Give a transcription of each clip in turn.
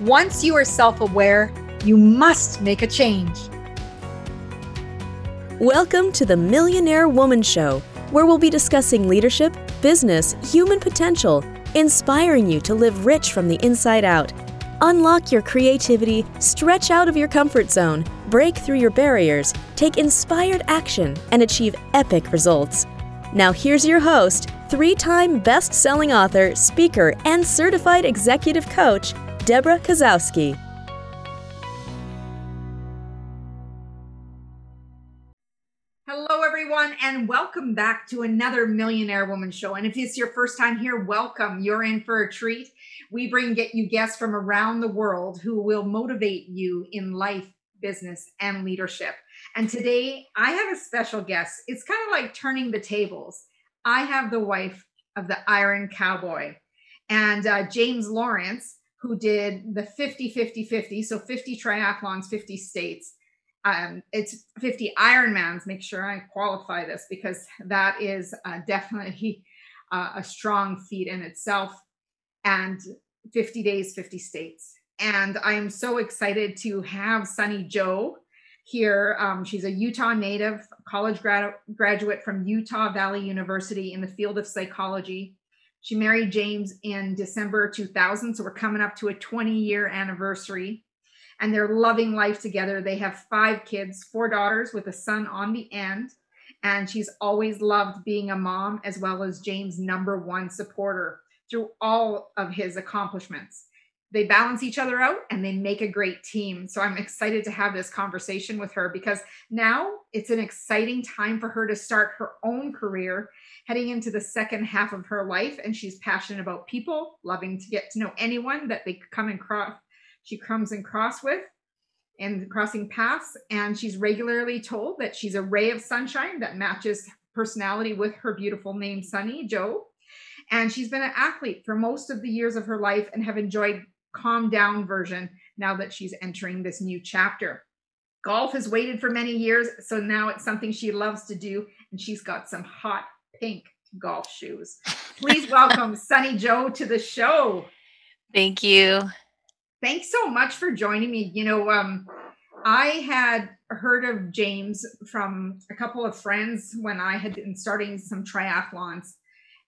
Once you are self aware, you must make a change. Welcome to the Millionaire Woman Show, where we'll be discussing leadership, business, human potential, inspiring you to live rich from the inside out. Unlock your creativity, stretch out of your comfort zone, break through your barriers, take inspired action, and achieve epic results. Now, here's your host, three time best selling author, speaker, and certified executive coach, Deborah Kasowski. Hello, everyone, and welcome back to another Millionaire Woman Show. And if it's your first time here, welcome. You're in for a treat. We bring get you guests from around the world who will motivate you in life, business, and leadership. And today I have a special guest. It's kind of like turning the tables. I have the wife of the Iron Cowboy and uh, James Lawrence who did the 50 50 50 so 50 triathlons 50 states. Um, it's 50 ironmans make sure i qualify this because that is uh, definitely uh, a strong feat in itself. And 50 days 50 states. And i am so excited to have Sunny Jo here. Um, she's a utah native college grad- graduate from utah valley university in the field of psychology she married James in December 2000. So we're coming up to a 20 year anniversary. And they're loving life together. They have five kids, four daughters with a son on the end. And she's always loved being a mom, as well as James' number one supporter through all of his accomplishments. They balance each other out and they make a great team. So I'm excited to have this conversation with her because now it's an exciting time for her to start her own career heading into the second half of her life and she's passionate about people loving to get to know anyone that they come and cross she comes and cross with and crossing paths. And she's regularly told that she's a ray of sunshine that matches personality with her beautiful name Sunny Jo. And she's been an athlete for most of the years of her life and have enjoyed calm down version now that she's entering this new chapter. Golf has waited for many years so now it's something she loves to do and she's got some hot pink golf shoes. Please welcome Sunny Jo to the show. Thank you. Thanks so much for joining me. You know, um, I had heard of James from a couple of friends when I had been starting some triathlons,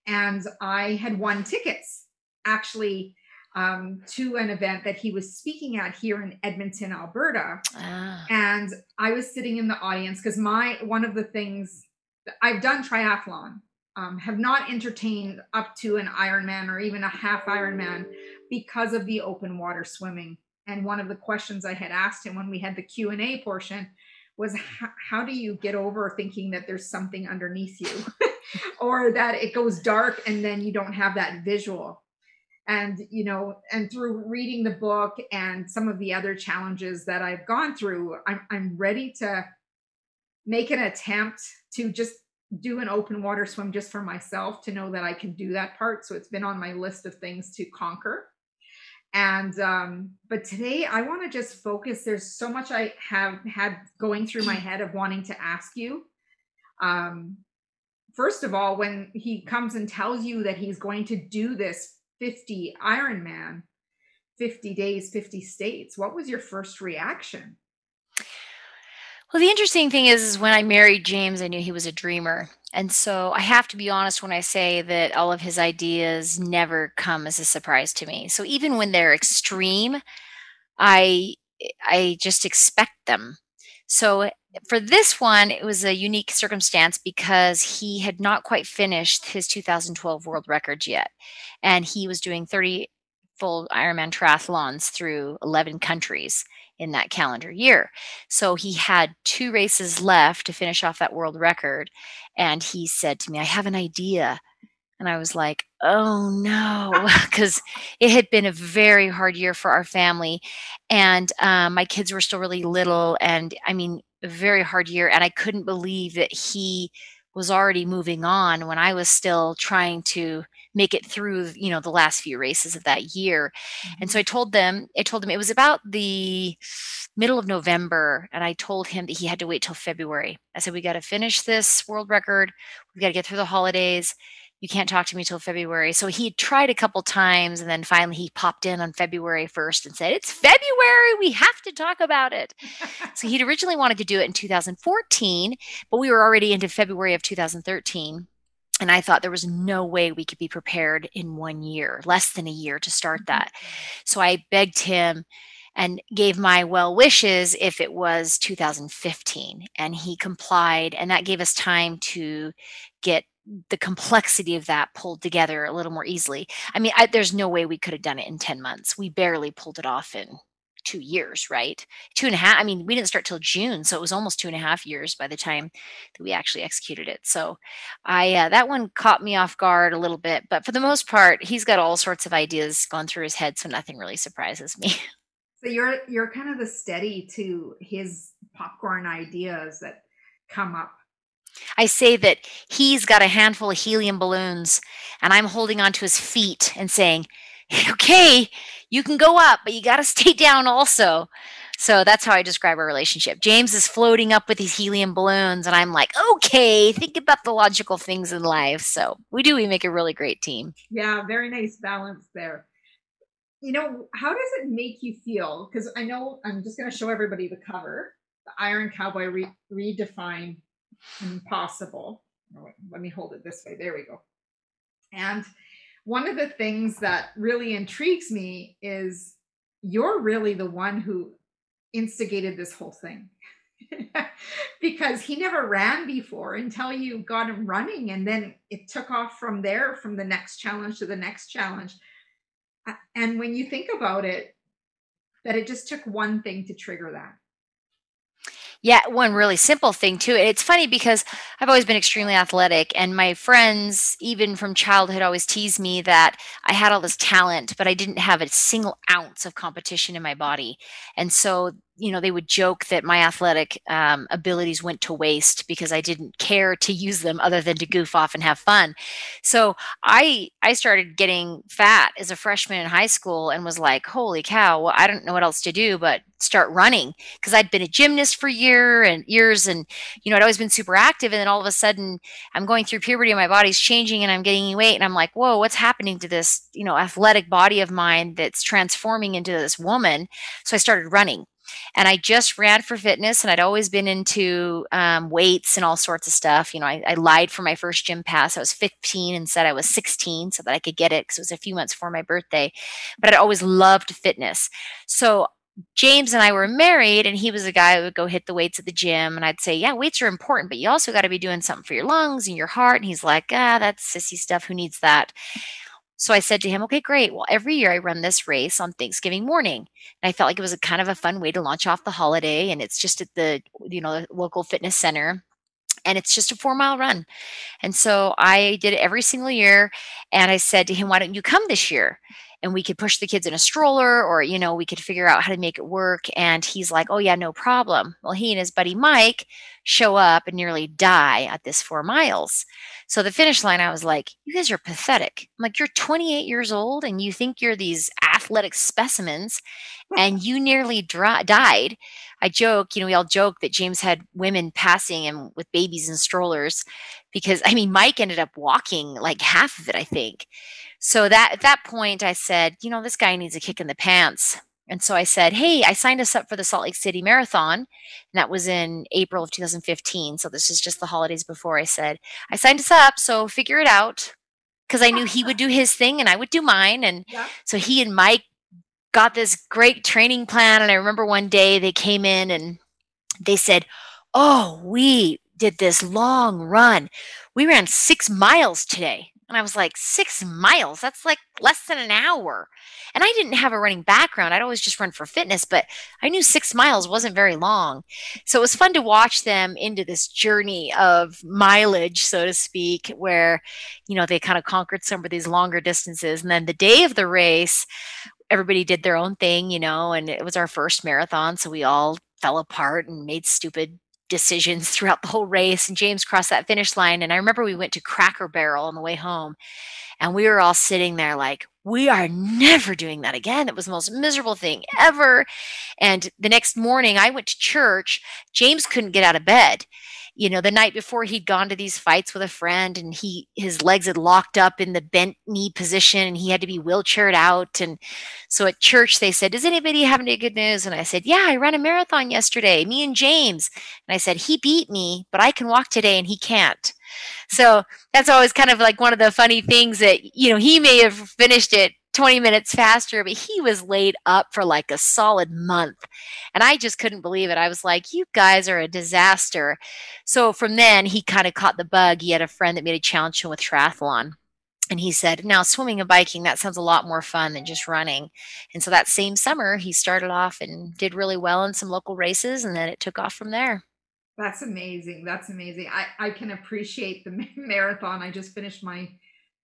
and I had won tickets actually um, to an event that he was speaking at here in Edmonton, Alberta. Ah. And I was sitting in the audience because my one of the things I've done triathlon, um, have not entertained up to an Ironman or even a half Ironman because of the open water swimming. And one of the questions I had asked him when we had the Q and A portion was, "How do you get over thinking that there's something underneath you, or that it goes dark and then you don't have that visual?" And you know, and through reading the book and some of the other challenges that I've gone through, I'm I'm ready to make an attempt to just do an open water swim just for myself to know that I can do that part. So it's been on my list of things to conquer. And um, but today I want to just focus. There's so much I have had going through my head of wanting to ask you. Um, first of all, when he comes and tells you that he's going to do this 50 Ironman, 50 days, 50 states, what was your first reaction? Well, the interesting thing is, is when I married James, I knew he was a dreamer. And so I have to be honest when I say that all of his ideas never come as a surprise to me. So even when they're extreme, I I just expect them. So for this one, it was a unique circumstance because he had not quite finished his 2012 world records yet. And he was doing 30 full Ironman triathlons through 11 countries in that calendar year. So he had two races left to finish off that world record. And he said to me, I have an idea. And I was like, oh no, because it had been a very hard year for our family. And um, my kids were still really little. And I mean, a very hard year. And I couldn't believe that he was already moving on when I was still trying to make it through you know the last few races of that year mm-hmm. and so i told them i told him it was about the middle of november and i told him that he had to wait till february i said we got to finish this world record we got to get through the holidays you can't talk to me till February. So he tried a couple times and then finally he popped in on February 1st and said, It's February. We have to talk about it. so he'd originally wanted to do it in 2014, but we were already into February of 2013. And I thought there was no way we could be prepared in one year, less than a year to start mm-hmm. that. So I begged him and gave my well wishes if it was 2015. And he complied. And that gave us time to get the complexity of that pulled together a little more easily. I mean, I, there's no way we could have done it in 10 months. We barely pulled it off in two years, right? Two and a half. I mean, we didn't start till June, so it was almost two and a half years by the time that we actually executed it. So, I uh, that one caught me off guard a little bit, but for the most part, he's got all sorts of ideas going through his head, so nothing really surprises me. So you're you're kind of the steady to his popcorn ideas that come up I say that he's got a handful of helium balloons and I'm holding onto his feet and saying, okay, you can go up, but you got to stay down also. So that's how I describe our relationship. James is floating up with these helium balloons, and I'm like, okay, think about the logical things in life. So we do, we make a really great team. Yeah, very nice balance there. You know, how does it make you feel? Because I know I'm just going to show everybody the cover the Iron Cowboy re- Redefine Impossible. Let me hold it this way. There we go. And one of the things that really intrigues me is you're really the one who instigated this whole thing. because he never ran before until you got him running and then it took off from there from the next challenge to the next challenge and when you think about it that it just took one thing to trigger that yeah, one really simple thing too. It's funny because I've always been extremely athletic, and my friends, even from childhood, always tease me that I had all this talent, but I didn't have a single ounce of competition in my body. And so you know they would joke that my athletic um, abilities went to waste because i didn't care to use them other than to goof off and have fun. So i i started getting fat as a freshman in high school and was like holy cow well i don't know what else to do but start running. Because i'd been a gymnast for year and years and you know i'd always been super active and then all of a sudden i'm going through puberty and my body's changing and i'm gaining weight and i'm like whoa what's happening to this you know athletic body of mine that's transforming into this woman? So i started running and I just ran for fitness, and I'd always been into um, weights and all sorts of stuff. You know, I, I, lied for my first gym pass. I was 15 and said I was 16 so that I could get it because it was a few months before my birthday. But I'd always loved fitness. So James and I were married, and he was a guy who would go hit the weights at the gym. And I'd say, Yeah, weights are important, but you also got to be doing something for your lungs and your heart. And he's like, Ah, that's sissy stuff. Who needs that? So I said to him, okay, great. Well, every year I run this race on Thanksgiving morning. And I felt like it was a kind of a fun way to launch off the holiday. And it's just at the, you know, the local fitness center. And it's just a four mile run. And so I did it every single year. And I said to him, why don't you come this year? And we could push the kids in a stroller or you know we could figure out how to make it work and he's like oh yeah no problem. Well he and his buddy mike show up and nearly die at this four miles. So the finish line i was like you guys are pathetic. I'm like you're 28 years old and you think you're these athletic specimens and you nearly dry, died. I joke you know we all joke that james had women passing him with babies and strollers because i mean mike ended up walking like half of it i think so that at that point I said, you know, this guy needs a kick in the pants. And so I said, hey, I signed us up for the Salt Lake City Marathon. And that was in April of 2015. So this is just the holidays before I said, I signed us up. So figure it out. Because I knew he would do his thing and I would do mine. And yeah. so he and Mike got this great training plan. And I remember one day they came in and they said, Oh, we did this long run. We ran six miles today. And I was like, six miles? That's like less than an hour. And I didn't have a running background. I'd always just run for fitness, but I knew six miles wasn't very long. So it was fun to watch them into this journey of mileage, so to speak, where, you know, they kind of conquered some of these longer distances. And then the day of the race, everybody did their own thing, you know, and it was our first marathon. So we all fell apart and made stupid decisions throughout the whole race. And James crossed that finish line. And I remember we went to Cracker Barrel on the way home. And we were all sitting there like, we are never doing that again. It was the most miserable thing ever. And the next morning, I went to church. James couldn't get out of bed. You know the night before he'd gone to these fights with a friend and he his legs had locked up in the bent knee position and he had to be wheelchaired out. And so at church they said does anybody have any good news? And i said yeah i ran a marathon yesterday me and james. And i said he beat me but i can walk today and he can't. So that's always kind of like one of the funny things that you know he may have finished it 20 minutes faster, but he was laid up for like a solid month. And I just couldn't believe it. I was like, you guys are a disaster. So from then, he kind of caught the bug. He had a friend that made a challenge with triathlon. And he said, now swimming and biking, that sounds a lot more fun than just running. And so that same summer, he started off and did really well in some local races. And then it took off from there. That's amazing. That's amazing. I, I can appreciate the marathon. I just finished my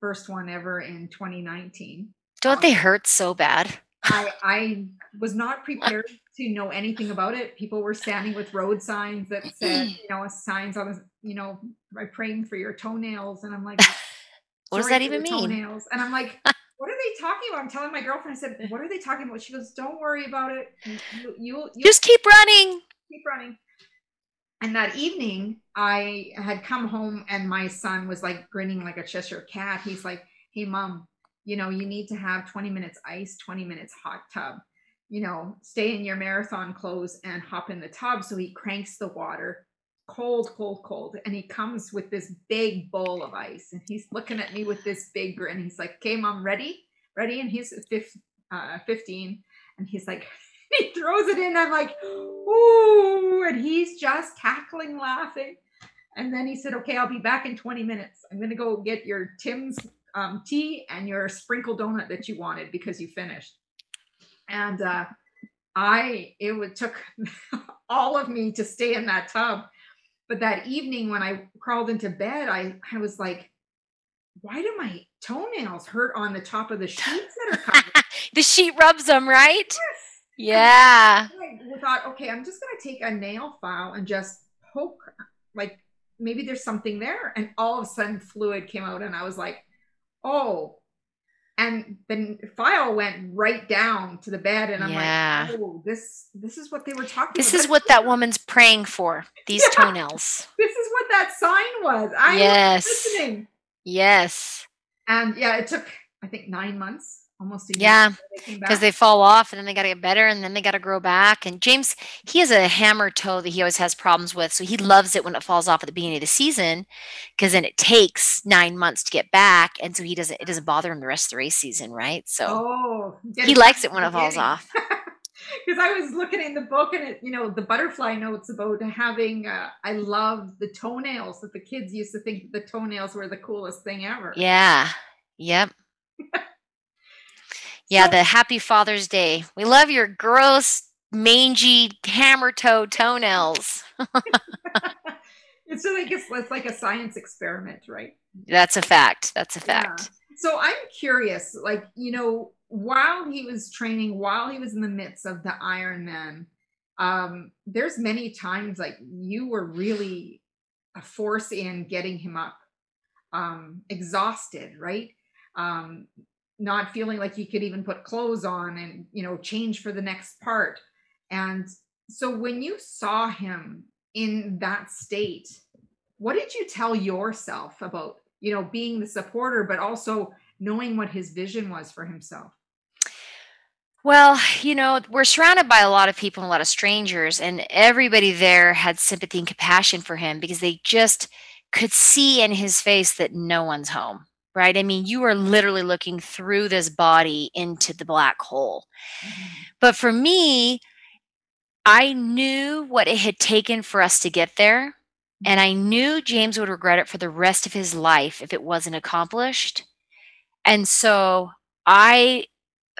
first one ever in 2019. Don't they hurt so bad? I, I was not prepared to know anything about it. People were standing with road signs that said, you know, signs on, you know, by praying for your toenails. And I'm like, what does that even mean? Toenails. And I'm like, what are they talking about? I'm telling my girlfriend, I said, what are they talking about? She goes, don't worry about it. You, you, you just keep running. Keep running. And that evening, I had come home and my son was like grinning like a Cheshire cat. He's like, hey, mom, you know, you need to have 20 minutes ice, 20 minutes hot tub. You know, stay in your marathon clothes and hop in the tub. So he cranks the water cold, cold, cold. And he comes with this big bowl of ice and he's looking at me with this big grin. He's like, okay, mom, ready? Ready? And he's uh, 15. And he's like, he throws it in. I'm like, ooh. And he's just cackling, laughing. And then he said, okay, I'll be back in 20 minutes. I'm to go get your Tim's um, tea and your sprinkle donut that you wanted because you finished. And uh, I, it would took all of me to stay in that tub. But that evening when I crawled into bed, I, I was like, why do my toenails hurt on the top of the sheets that are covered? the sheet rubs them, right? Yes. Yeah. I thought, okay, I'm just going to take a nail file and just poke, like maybe there's something there. And all of a sudden, fluid came out, and I was like, oh. And the file went right down to the bed and i'm yeah. like oh this this is what they were talking this about. is what that woman's praying for these yeah. toenails. This is what that sign was. I yes. listening. Yes. And yeah it took i think nine months almost a yeah because they, they, fall off and then they got to get better and then they got to grow back and james he has a hammer toe that he always has problems with so he loves it when it falls off at the beginning of the season because then it takes nine months to get back and so he doesn't it doesn't bother him the rest of the race season right so oh, he likes it when it falls off because I was looking in the book and it, you know, the butterfly notes about having. Uh, I love the toenails that the kids used to think the toenails were the coolest thing ever. Yeah. Yep. Yeah, the happy Father's Day. We love your gross, mangy, hammer toe toenails. it's like it's, it's like a science experiment, right? That's a fact. That's a fact. Yeah. So I'm curious, like, you know, while he was training, while he was in the midst of the Ironman, um, there's many times like you were really a force in getting him up, um, exhausted, right? Um, not feeling like he could even put clothes on and you know change for the next part. And so when you saw him in that state what did you tell yourself about you know being the supporter but also knowing what his vision was for himself? Well, you know, we're surrounded by a lot of people and a lot of strangers, and everybody there had sympathy and compassion for him because they just could see in his face that no one's home right? I mean, you are literally looking through this body into the black hole. Mm-hmm. But for me, I knew what it had taken for us to get there. And I knew James would regret it for the rest of his life if it wasn't accomplished. And so I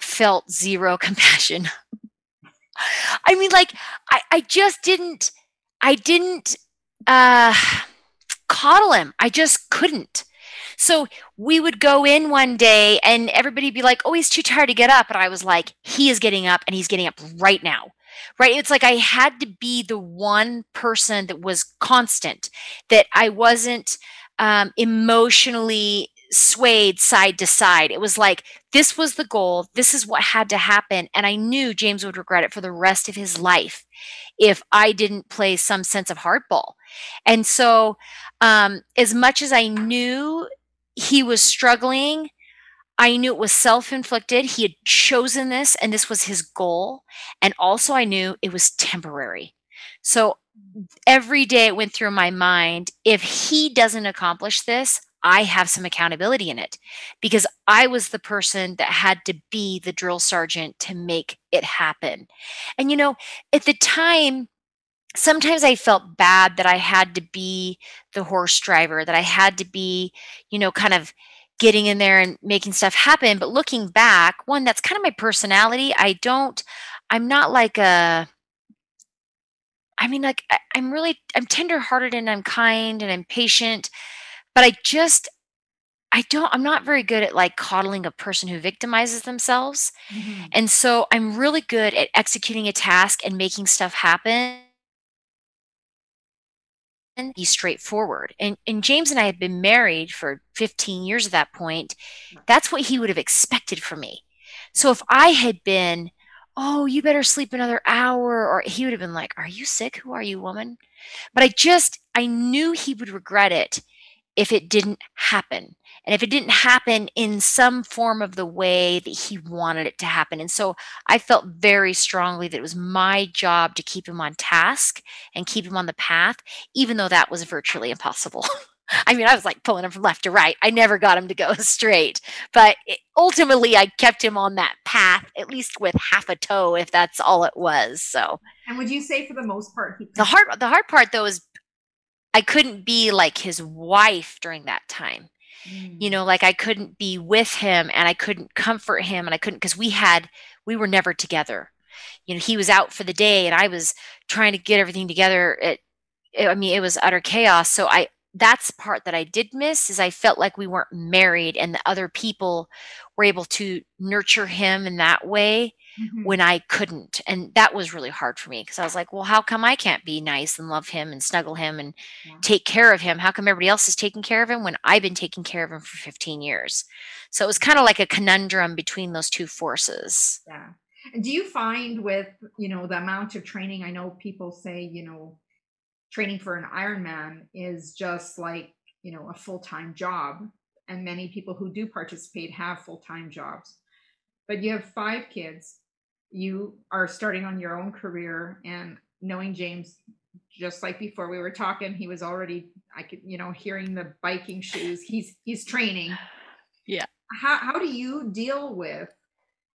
felt zero compassion. I mean, like, I, I just didn't, I didn't uh, coddle him. I just couldn't. So we would go in one day and everybody be like, oh, he's too tired to get up. And I was like, he is getting up and he's getting up right now. Right. It's like I had to be the one person that was constant, that I wasn't um, emotionally swayed side to side. It was like, this was the goal. This is what had to happen. And I knew James would regret it for the rest of his life if I didn't play some sense of hardball. And so, um, as much as I knew he was struggling, I knew it was self inflicted. He had chosen this and this was his goal. And also, I knew it was temporary. So, every day it went through my mind if he doesn't accomplish this, I have some accountability in it because I was the person that had to be the drill sergeant to make it happen. And, you know, at the time, sometimes I felt bad that I had to be the horse driver, that I had to be, you know, kind of getting in there and making stuff happen. But looking back, one, that's kind of my personality. I don't, I'm not like a, I mean, like, I, I'm really, I'm tenderhearted and I'm kind and I'm patient but I just I don't I'm not very good at like coddling a person who victimizes themselves. Mm-hmm. And so I'm really good at executing a task and making stuff happen and be straightforward. And and James and I had been married for 15 years at that point. That's what he would have expected from me. So if I had been, oh, you better sleep another hour, or he would have been like, Are you sick? Who are you, woman? But I just I knew he would regret it if it didn't happen and if it didn't happen in some form of the way that he wanted it to happen. And so I felt very strongly that it was my job to keep him on task and keep him on the path, even though that was virtually impossible. I mean, I was like pulling him from left to right. I never got him to go straight, but it, ultimately, I kept him on that path, at least with half a toe, if that's all it was. So, and would you say, for the most part, he- the hard the hard part though is I couldn't be like his wife during that time. Mm. You know, like I couldn't be with him and I couldn't comfort him and I couldn't because we had we were never together. You know, he was out for the day and I was trying to get everything together. It, it I mean, it was utter chaos. So I that's part that I did miss is I felt like we weren't married and the other people were able to nurture him in that way mm-hmm. when I couldn't. And that was really hard for me because I was like, well, how come I can't be nice and love him and snuggle him and yeah. take care of him? How come everybody else is taking care of him when I've been taking care of him for 15 years? So it was kind of like a conundrum between those two forces. Yeah. And do you find with, you know, the amount of training, I know people say, you know, training for an Ironman is just like, you know, a full time job. And many people who do participate have full time jobs. But you have five kids you are starting on your own career and knowing James just like before we were talking he was already I could you know hearing the biking shoes he's he's training. Yeah. How how do you deal with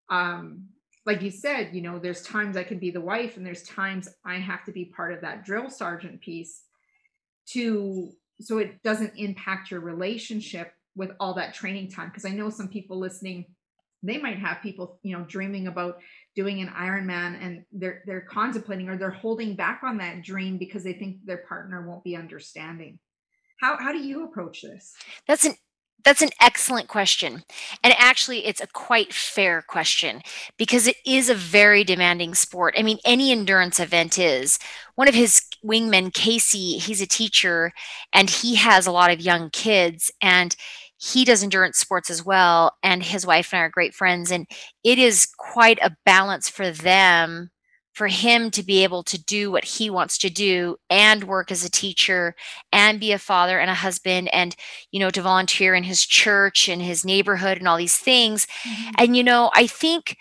um like you said you know there's times I can be the wife and there's times I have to be part of that drill sergeant piece to so it doesn't impact your relationship with all that training time. Because I know some people listening they might have people you know dreaming about doing an Ironman and they're they're contemplating or they're holding back on that dream because they think their partner won't be understanding. How how do you approach this? That's an that's an excellent question. And actually, it's a quite fair question because it is a very demanding sport. I mean, any endurance event is. One of his wingmen, Casey, he's a teacher and he has a lot of young kids. And he does endurance sports as well and his wife and i are great friends and it is quite a balance for them for him to be able to do what he wants to do and work as a teacher and be a father and a husband and you know to volunteer in his church and his neighborhood and all these things mm-hmm. and you know i think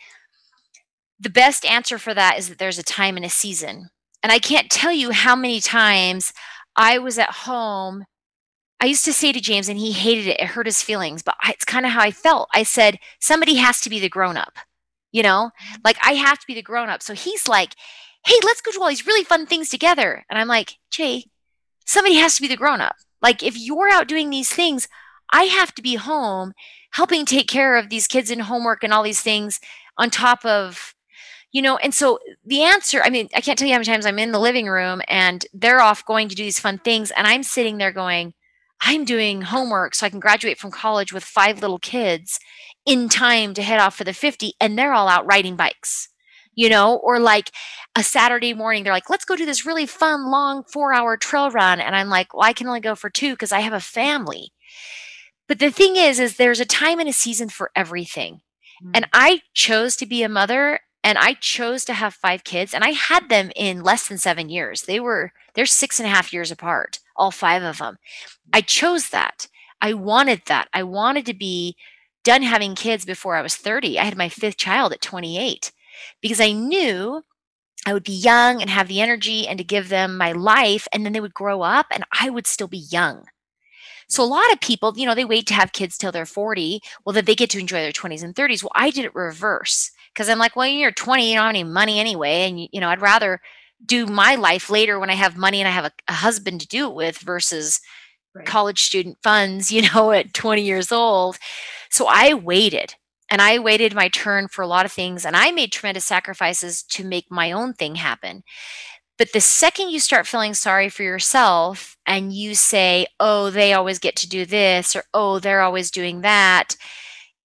the best answer for that is that there's a time and a season and i can't tell you how many times i was at home I used to say to James, and he hated it. It hurt his feelings, but it's kind of how I felt. I said, somebody has to be the grown up, you know, mm-hmm. like I have to be the grown up. So he's like, hey, let's go do all these really fun things together. And I'm like, Jay, somebody has to be the grown up. Like if you're out doing these things, I have to be home helping take care of these kids and homework and all these things on top of you know and so the answer i mean i can't tell you how many times i'm in the living room and they're off going to do these fun things and i'm sitting there going I'm doing homework so I can graduate from college with five little kids in time to head off for the 50, and they're all out riding bikes, you know, or like a Saturday morning, they're like, let's go do this really fun, long four hour trail run. And I'm like, well, I can only go for two because I have a family. But the thing is, is there's a time and a season for everything. Mm. And I chose to be a mother and I chose to have five kids and I had them in less than seven years. They were, they're six and a half years apart, all five of them. I chose that. I wanted that. I wanted to be done having kids before I was 30. I had my fifth child at 28 because I knew I would be young and have the energy and to give them my life. And then they would grow up and I would still be young. So a lot of people, you know, they wait to have kids till they're 40. Well, then they get to enjoy their 20s and 30s. Well, I did it reverse because I'm like, well, you're 20, you don't have any money anyway. And, you, know, I'd rather do my life later when I have money and I have a, a husband to do it with versus right. college student funds, you know, at 20 years old. So I waited and I waited my turn for a lot of things and I made tremendous sacrifices to make my own thing happen. But the second you start feeling sorry for yourself and you say, oh, they always get to do this, or oh, they're always doing that,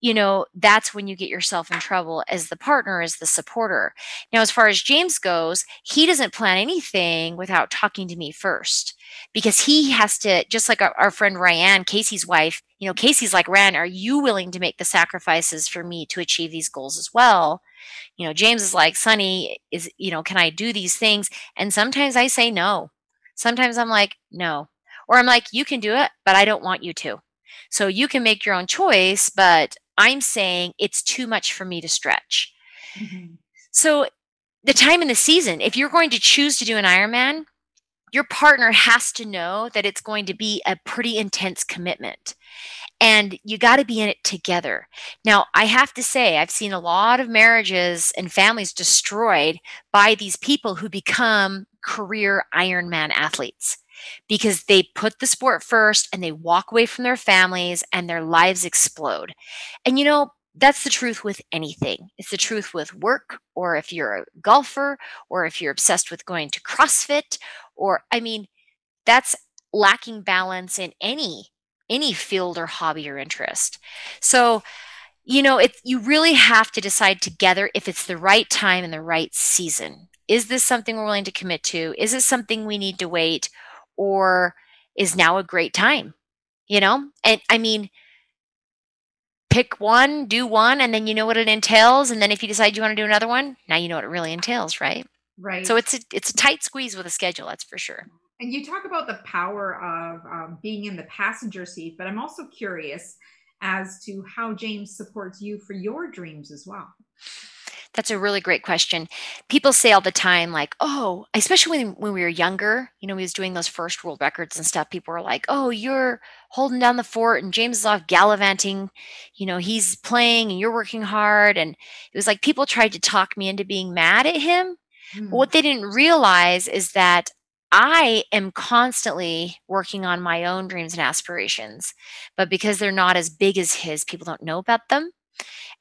you know, that's when you get yourself in trouble as the partner, as the supporter. Now, as far as James goes, he doesn't plan anything without talking to me first because he has to, just like our, our friend Ryan, Casey's wife, you know, Casey's like, Ryan, are you willing to make the sacrifices for me to achieve these goals as well? You know, James is like, Sunny, is, you know, can I do these things? And sometimes I say no. Sometimes I'm like, no. Or I'm like, you can do it, but I don't want you to. So you can make your own choice, but I'm saying it's too much for me to stretch. Mm-hmm. So the time in the season, if you're going to choose to do an Ironman, your partner has to know that it's going to be a pretty intense commitment and you got to be in it together. Now, I have to say, I've seen a lot of marriages and families destroyed by these people who become career Ironman athletes because they put the sport first and they walk away from their families and their lives explode. And you know, that's the truth with anything. It's the truth with work, or if you're a golfer, or if you're obsessed with going to CrossFit, or I mean, that's lacking balance in any any field or hobby or interest. So, you know, it you really have to decide together if it's the right time and the right season. Is this something we're willing to commit to? Is it something we need to wait or is now a great time? You know? And I mean, pick one, do one, and then you know what it entails. And then if you decide you want to do another one, now you know what it really entails, right? Right. So it's a, it's a tight squeeze with a schedule, that's for sure. And you talk about the power of um, being in the passenger seat, but I'm also curious as to how James supports you for your dreams as well. That's a really great question. People say all the time, like, oh, especially when, when we were younger, you know, we was doing those first world records and stuff. People were like, oh, you're holding down the fort and James is off gallivanting. You know, he's playing and you're working hard. And it was like people tried to talk me into being mad at him. Mm. what they didn't realize is that I am constantly working on my own dreams and aspirations, but because they're not as big as his, people don't know about them.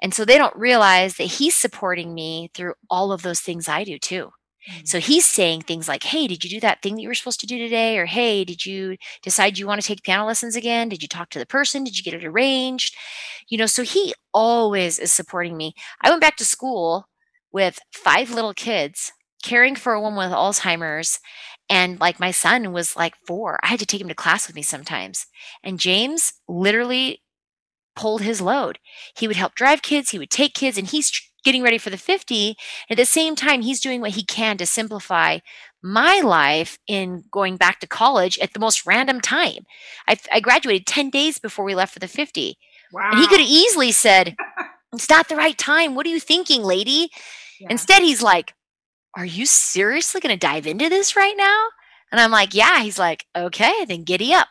And so they don't realize that he's supporting me through all of those things I do too. Mm-hmm. So he's saying things like, Hey, did you do that thing that you were supposed to do today? Or Hey, did you decide you want to take piano lessons again? Did you talk to the person? Did you get it arranged? You know, so he always is supporting me. I went back to school with five little kids caring for a woman with Alzheimer's and like my son was like four. I had to take him to class with me sometimes. And James literally pulled his load. He would help drive kids, he would take kids, and he's getting ready for the 50. At the same time, he's doing what he can to simplify my life in going back to college at the most random time. I, I graduated 10 days before we left for the 50. Wow. And he could have easily said, It's not the right time. What are you thinking, lady? Yeah. Instead, he's like, are you seriously going to dive into this right now? And I'm like, yeah. He's like, okay, then giddy up.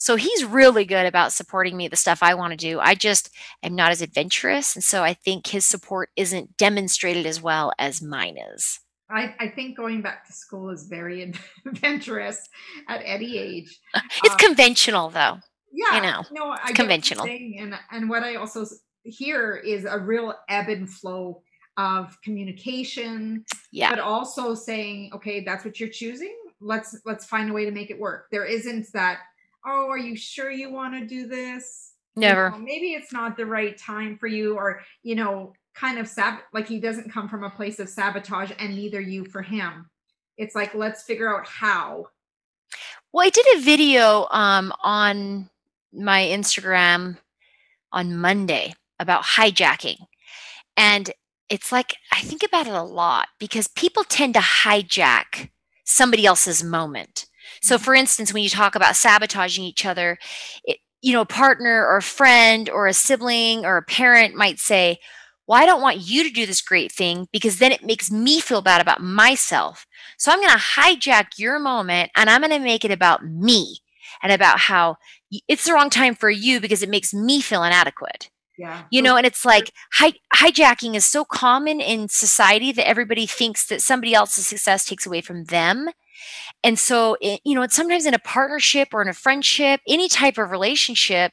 So he's really good about supporting me the stuff I want to do. I just am not as adventurous. And so I think his support isn't demonstrated as well as mine is. I, I think going back to school is very adventurous at any age. It's um, conventional though. Yeah. You know, no, I conventional. And, and what I also hear is a real ebb and flow of communication yeah but also saying okay that's what you're choosing let's let's find a way to make it work there isn't that oh are you sure you want to do this never you know, maybe it's not the right time for you or you know kind of sab like he doesn't come from a place of sabotage and neither you for him it's like let's figure out how well i did a video um on my Instagram on Monday about hijacking. And it's like I think about it a lot because people tend to hijack somebody else's moment. So for instance, when you talk about sabotaging each other, it, you know, a partner or a friend or a sibling or a parent might say, well, I don't want you to do this great thing because then it makes me feel bad about myself. So I'm going to hijack your moment and I'm going to make it about me and about how it's the wrong time for you because it makes me feel inadequate. Yeah. You know, and it's like hi- hijacking is so common in society that everybody thinks that somebody else's success takes away from them. And so, it, you know, it's sometimes in a partnership or in a friendship, any type of relationship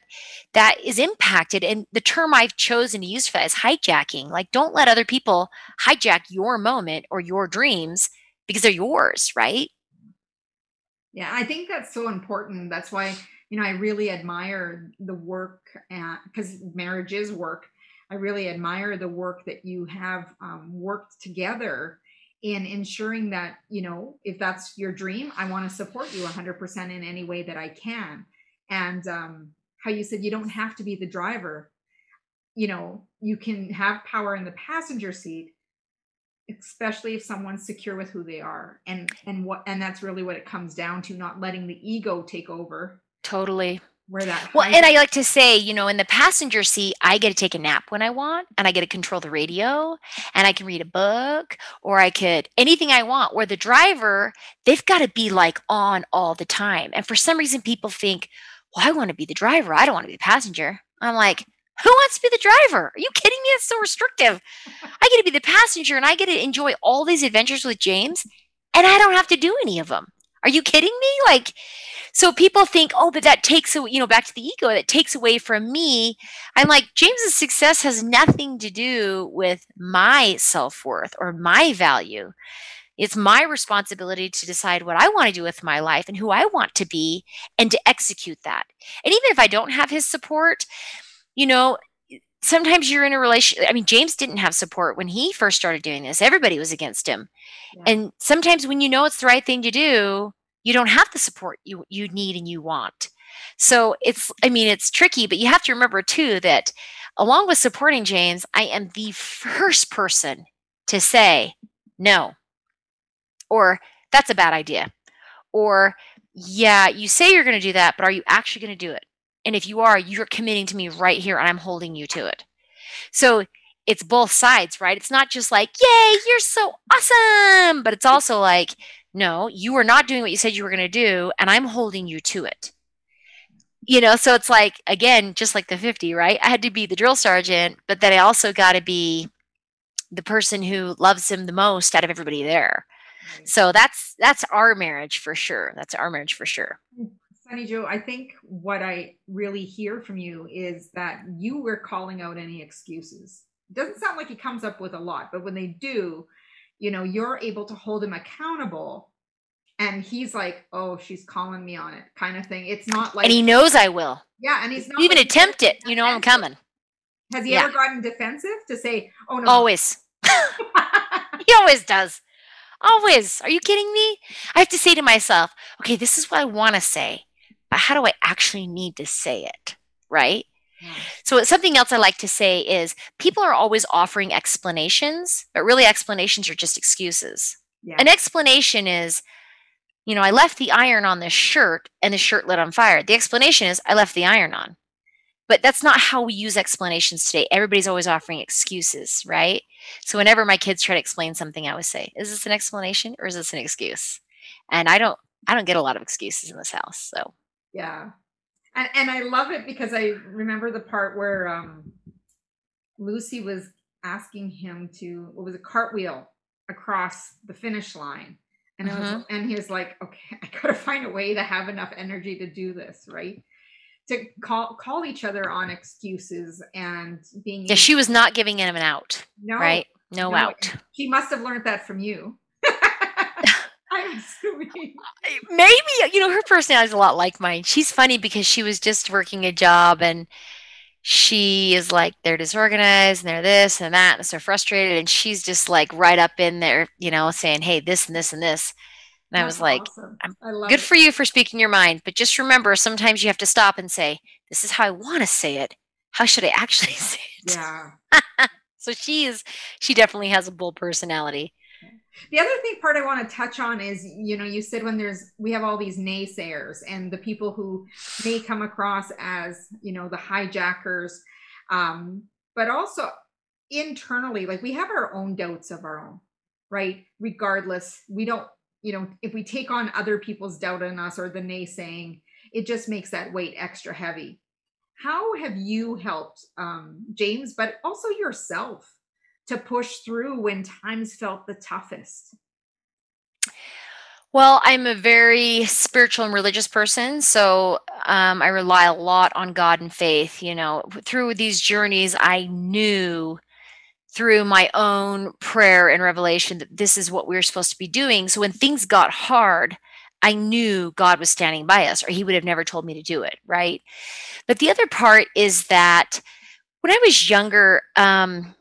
that is impacted. And the term I've chosen to use for that is hijacking. Like, don't let other people hijack your moment or your dreams because they're yours, right? Yeah, I think that's so important. That's why, you know, I really admire the work because marriage is work. I really admire the work that you have um, worked together in ensuring that you know if that's your dream i want to support you 100% in any way that i can. And um, how you said you don't have to be the driver. You know you can have power in the passenger seat especially if someone's secure with who they are and and what and that's really what it comes down to not letting the ego take over. Totally where that well and i like to say you know in the passenger seat i get to take a nap when i want and i get to control the radio and i can read a book or i could anything i want where the driver they've got to be like on all the time and for some reason people think well i want to be the driver i don't want to be the passenger. I'm like who wants to be the driver? Are you kidding me? It's so restrictive. I get to be the passenger and i get to enjoy all these adventures with james and i don't have to do any of them are you kidding me like so people think, oh, but that takes away, you know, back to the ego, that takes away from me. I'm like, James's success has nothing to do with my self worth or my value. It's my responsibility to decide what I want to do with my life and who I want to be and to execute that. And even if I don't have his support, you know, sometimes you're in a relationship. I mean, James didn't have support when he first started doing this, everybody was against him. Yeah. And sometimes when you know it's the right thing to do, you don't have the support you you need and you want. So it's I mean it's tricky, but you have to remember too that along with supporting James, I am the first person to say no. Or that's a bad idea. Or yeah, you say you're going to do that, but are you actually going to do it? And if you are, you're committing to me right here and I'm holding you to it. So it's both sides, right? It's not just like, yay, you're so awesome, but it's also like, no, you are not doing what you said you were going to do, and I'm holding you to it. You know, so it's like, again, just like the 50, right? I had to be the drill sergeant, but then I also got to be the person who loves him the most out of everybody there. So that's that's our marriage for sure. That's our marriage for sure. Hmm. Sunny Jo, I think what I really hear from you is that you were calling out any excuses. It doesn't sound like he comes up with a lot, but when they do, you know, you're able to hold him accountable. And he's like, oh, she's calling me on it, kind of thing. It's not like. And he knows I will. Yeah. And he's not even like attempt it. You know, I'm coming. Has he yeah. ever gotten defensive to say, oh, no? Always. he always does. Always. Are you kidding me? I have to say to myself, okay, this is what I want to say, but how do I actually need to say it? Right? So something else I like to say is people are always offering explanations, but really explanations are just excuses. Yeah. An explanation is, you know, I left the iron on this shirt and the shirt lit on fire. The explanation is I left the iron on. But that's not how we use explanations today. Everybody's always offering excuses, right? So whenever my kids try to explain something, I always say, "Is this an explanation or is this an excuse?" And I don't I don't get a lot of excuses in this house. So Yeah and, and I love it because I remember the part where um, Lucy was asking him to what was a cartwheel across the finish line. And uh-huh. was, mm-hmm. and he was like, okay, I gotta find a way to have enough energy to do this, right? To call call each other on excuses and being Yeah, she was not giving him an out. No. Right? No, no out. She must have learned that from you. Maybe you know her personality is a lot like mine. She's funny because she was just working a job and she is like they're disorganized and they're this and that and so frustrated and she's just like right up in there, you know, saying, "Hey, this and this and this." And That's I was like, awesome. I good it. for you for speaking your mind, but just remember sometimes you have to stop and say, this is how I want to say it. How should I actually say it? Yeah. so she is, she definitely has a bold personality. The other thing part I want to touch on is, you know, you said when there's we have all these naysayers and the people who may come across as, you know, the hijackers, um, but also internally, like we have our own doubts of our own, right? Regardless, we don't, you know, if we take on other people's doubt in us or the naysaying, it just makes that weight extra heavy. How have you helped um, James, but also yourself? To push through when times felt the toughest? Well, I'm a very spiritual and religious person, so um, I rely a lot on God and faith. You know, through these journeys, I knew through my own prayer and revelation that this is what we were supposed to be doing. So when things got hard, I knew God was standing by us, or He would have never told me to do it, right? But the other part is that when I was younger, um,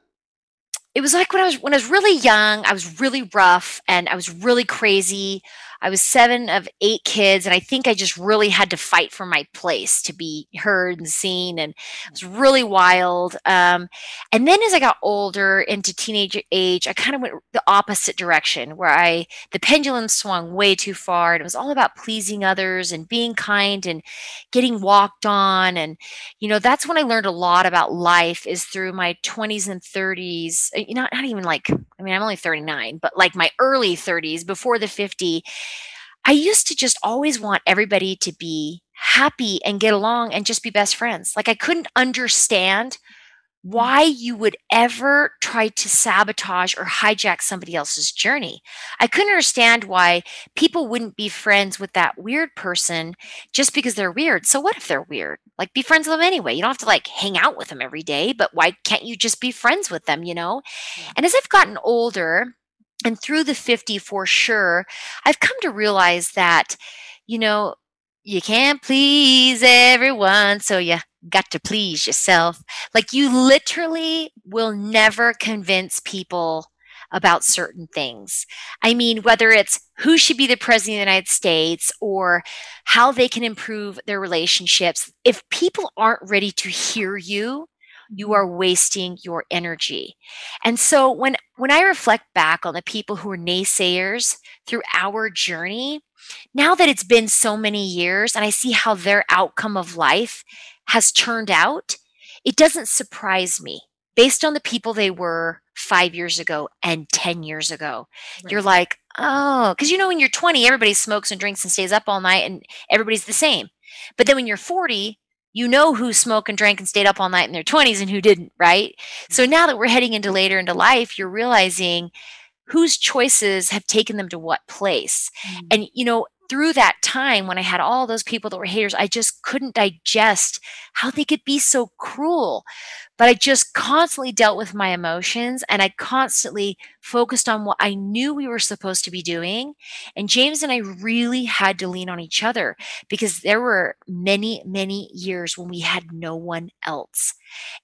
it was like when I was when I was really young, I was really rough and I was really crazy. I was seven of eight kids, and I think I just really had to fight for my place to be heard and seen, and it was really wild. Um, and then as I got older into teenage age, I kind of went the opposite direction, where I the pendulum swung way too far, and it was all about pleasing others and being kind and getting walked on, and you know that's when I learned a lot about life is through my 20s and 30s. Uh, not not even like I mean I'm only 39, but like my early 30s before the 50 I used to just always want everybody to be happy and get along and just be best friends. Like I couldn't understand mm. why you would ever try to sabotage or hijack somebody else's journey. I couldn't understand why people wouldn't be friends with that weird person just because they're weird. So what if they're weird? Like be friends with them anyway. You don't have to like hang out with them every day, but why can't you just be friends with them, you know? And as I've gotten older, and through the 50 for sure, I've come to realize that, you know, you can't please everyone. So you got to please yourself. Like you literally will never convince people about certain things. I mean, whether it's who should be the president of the United States or how they can improve their relationships, if people aren't ready to hear you, you are wasting your energy. And so when when I reflect back on the people who were naysayers through our journey, now that it's been so many years and I see how their outcome of life has turned out, it doesn't surprise me based on the people they were 5 years ago and 10 years ago. Right. You're like, "Oh, cuz you know when you're 20 everybody smokes and drinks and stays up all night and everybody's the same." But then when you're 40, you know who smoked and drank and stayed up all night in their 20s and who didn't, right? So now that we're heading into later into life, you're realizing whose choices have taken them to what place. Mm-hmm. And, you know, through that time when I had all those people that were haters, I just couldn't digest how they could be so cruel. But I just constantly dealt with my emotions and I constantly focused on what I knew we were supposed to be doing. And James and I really had to lean on each other because there were many, many years when we had no one else.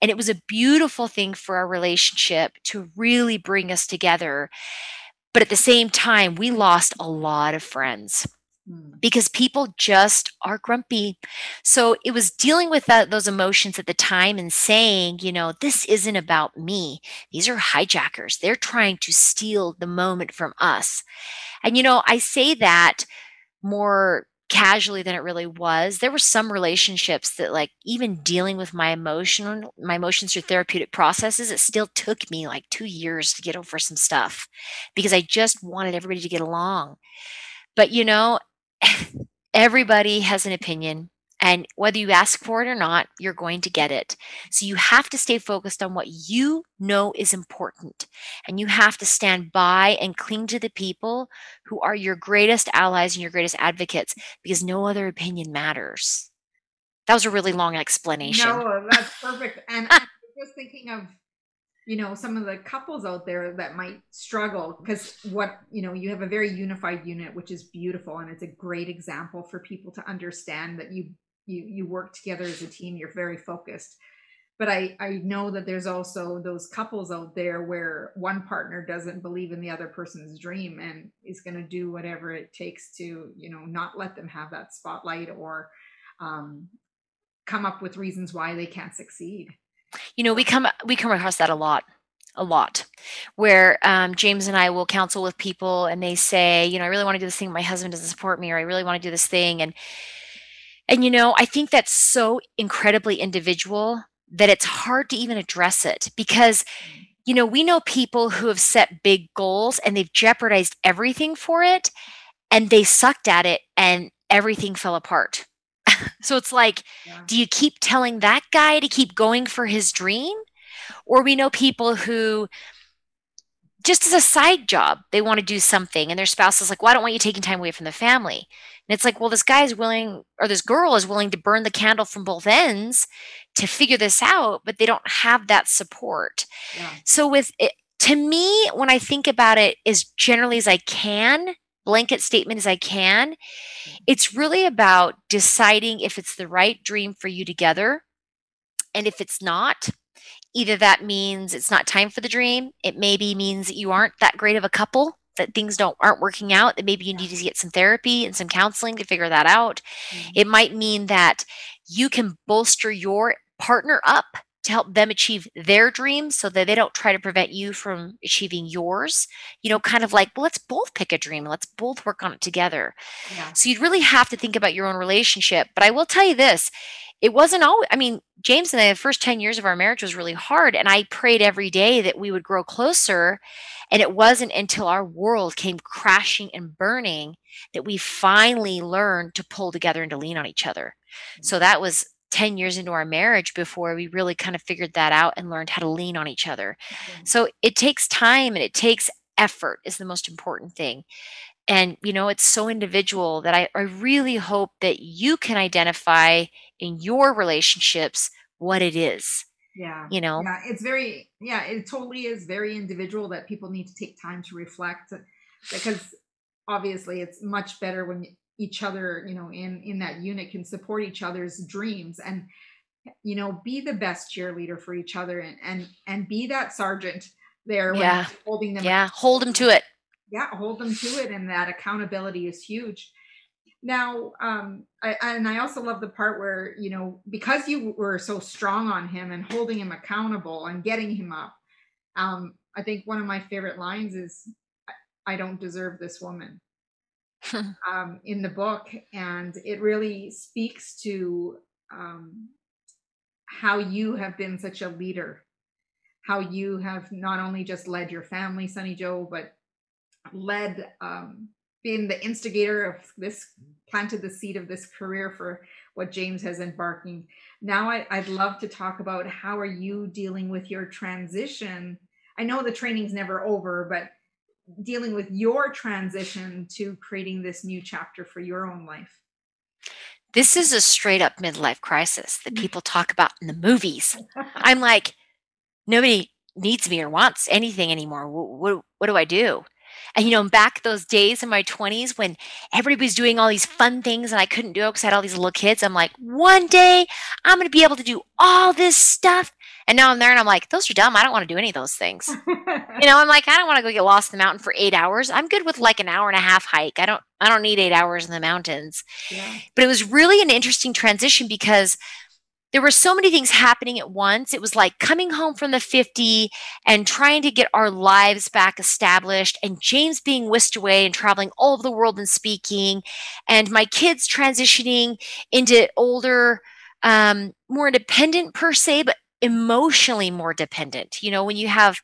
And it was a beautiful thing for our relationship to really bring us together. But at the same time, we lost a lot of friends. Hmm. because people just are grumpy. So it was dealing with that, those emotions at the time and saying, you know, this isn't about me. These are hijackers. They're trying to steal the moment from us. And, you know, I say that more casually than it really was. There were some relationships that like even dealing with my emotion my emotions through therapeutic processes, it still took me like 2 years to get over some stuff because I just wanted everybody to get along. But you know, everybody has an opinion. And whether you ask for it or not, you're going to get it. So you have to stay focused on what you know is important. And you have to stand by and cling to the people who are your greatest allies and your greatest advocates because no other opinion matters. That was a really long explanation. No, that's perfect. And I'm just thinking of you know some of the couples out there that might struggle because what you know you have a very unified unit which is beautiful and it's a great example for people to understand that you you you work together as a team you're very focused but i i know that there's also those couples out there where one partner doesn't believe in the other person's dream and is going to do whatever it takes to you know not let them have that spotlight or um come up with reasons why they can't succeed. You know, we come we come across that a lot a lot where um, james and i will counsel with people and they say you know i really want to do this thing. My husband doesn't support me or i really want to do this thing. And and you know i think that's so incredibly individual that it's hard to even address it because you know we know people who have set big goals and they've jeopardized everything for it and they sucked at it and everything fell apart so it's like yeah. do you keep telling that guy to keep going for his dream or we know people who just as a side job, they want to do something and their spouse is like, well, I don't want you taking time away from the family. And it's like, well, this guy is willing, or this girl is willing to burn the candle from both ends to figure this out, but they don't have that support. Yeah. So, with it, to me, when I think about it as generally as I can, blanket statement as I can, mm-hmm. it's really about deciding if it's the right dream for you together. And if it's not, either that means it's not time for the dream it maybe means that you aren't that great of a couple that things don't aren't working out that maybe you need to get some therapy and some counseling to figure that out mm-hmm. it might mean that you can bolster your partner up to help them achieve their dreams so that they don't try to prevent you from achieving yours you know kind of like well, let's both pick a dream. Let's both work on it together. Yeah. so you'd really have to think about your own relationship. But i will tell you this it wasn't always i mean james and I, the first 10 years of our marriage was really hard and i prayed every day that we would grow closer. And it wasn't until our world came crashing and burning that we finally learned to pull together and to lean on each other. Mm-hmm. So that was 10 years into our marriage before we really kind of figured that out and learned how to lean on each other. Mm-hmm. so it takes time and it takes effort is the most important thing. And you know it's so individual that I, I really hope that you can identify in your relationships what it is yeah. you know? Yeah it's very yeah it totally is very individual that people need to take time to reflect because obviously it's much better when each other you know in in that unit can support each other's dreams and you know be the best cheerleader for each other and and and be that sergeant there yeah. holding them yeah. Hold them to it. Yeah hold them to it and that accountability is huge. Now um I, and i also love the part where you know because you were so strong on him and holding him accountable and getting him up um i think one of my favorite lines is i don't deserve this woman um in the book and it really speaks to um how you have been such a leader. How you have not only just led your family Sunny Jo but led um, being the instigator of this planted the seed of this career for what james has embarking. Now I, i'd love to talk about how are you dealing with your transition. I know the training's never over but dealing with your transition to creating this new chapter for your own life? This is a straight up midlife crisis that people talk about in the movies. I'm like nobody needs me or wants anything anymore. What, what, what do i do? And, you know, back those days in my 20s when everybody was doing all these fun things and I couldn't do it because I had all these little kids, I'm like, one day I'm going to be able to do all this stuff. And now I'm there and I'm like, those are dumb. I don't want to do any of those things. you know, I'm like, I don't want to go get lost in the mountain for eight hours. I'm good with like an hour and a half hike. I don't, I don't need eight hours in the mountains. Yeah. But it was really an interesting transition because there were so many things happening at once. It was like coming home from the 50 and trying to get our lives back established, and James being whisked away and traveling all over the world and speaking, and my kids transitioning into older, um, more independent per se, but emotionally more dependent. You know, when you have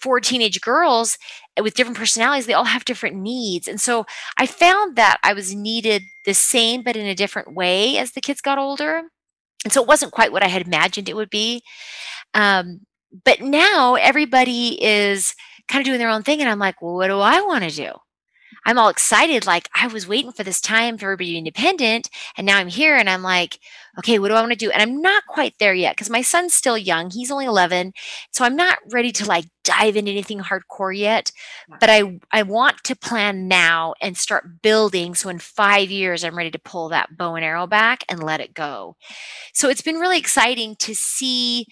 four teenage girls with different personalities, they all have different needs. And so I found that I was needed the same, but in a different way as the kids got older. And so it wasn't quite what I had imagined it would be. Um, but now everybody is kind of doing their own thing. And I'm like, well, what do I want to do? I'm all excited. Like I was waiting for this time for everybody to be independent. And now I'm here and I'm like, okay, what do I want to do? And I'm not quite there yet because my son's still young. He's only 11. So I'm not ready to like dive into anything hardcore yet. But I, I want to plan now and start building. So in five years, I'm ready to pull that bow and arrow back and let it go. So it's been really exciting to see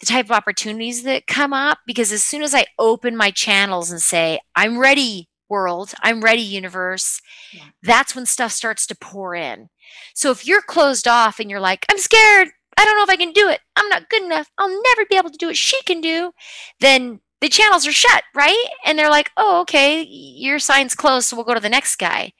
the type of opportunities that come up because as soon as I open my channels and say, I'm ready world. I'm ready, universe. Yeah. That's when stuff starts to pour in. So if you're closed off and you're like, I'm scared, I don't know if I can do it, I'm not good enough, I'll never be able to do what she can do, then the channels are shut, right? And they're like, oh, okay, your sign's closed, so we'll go to the next guy.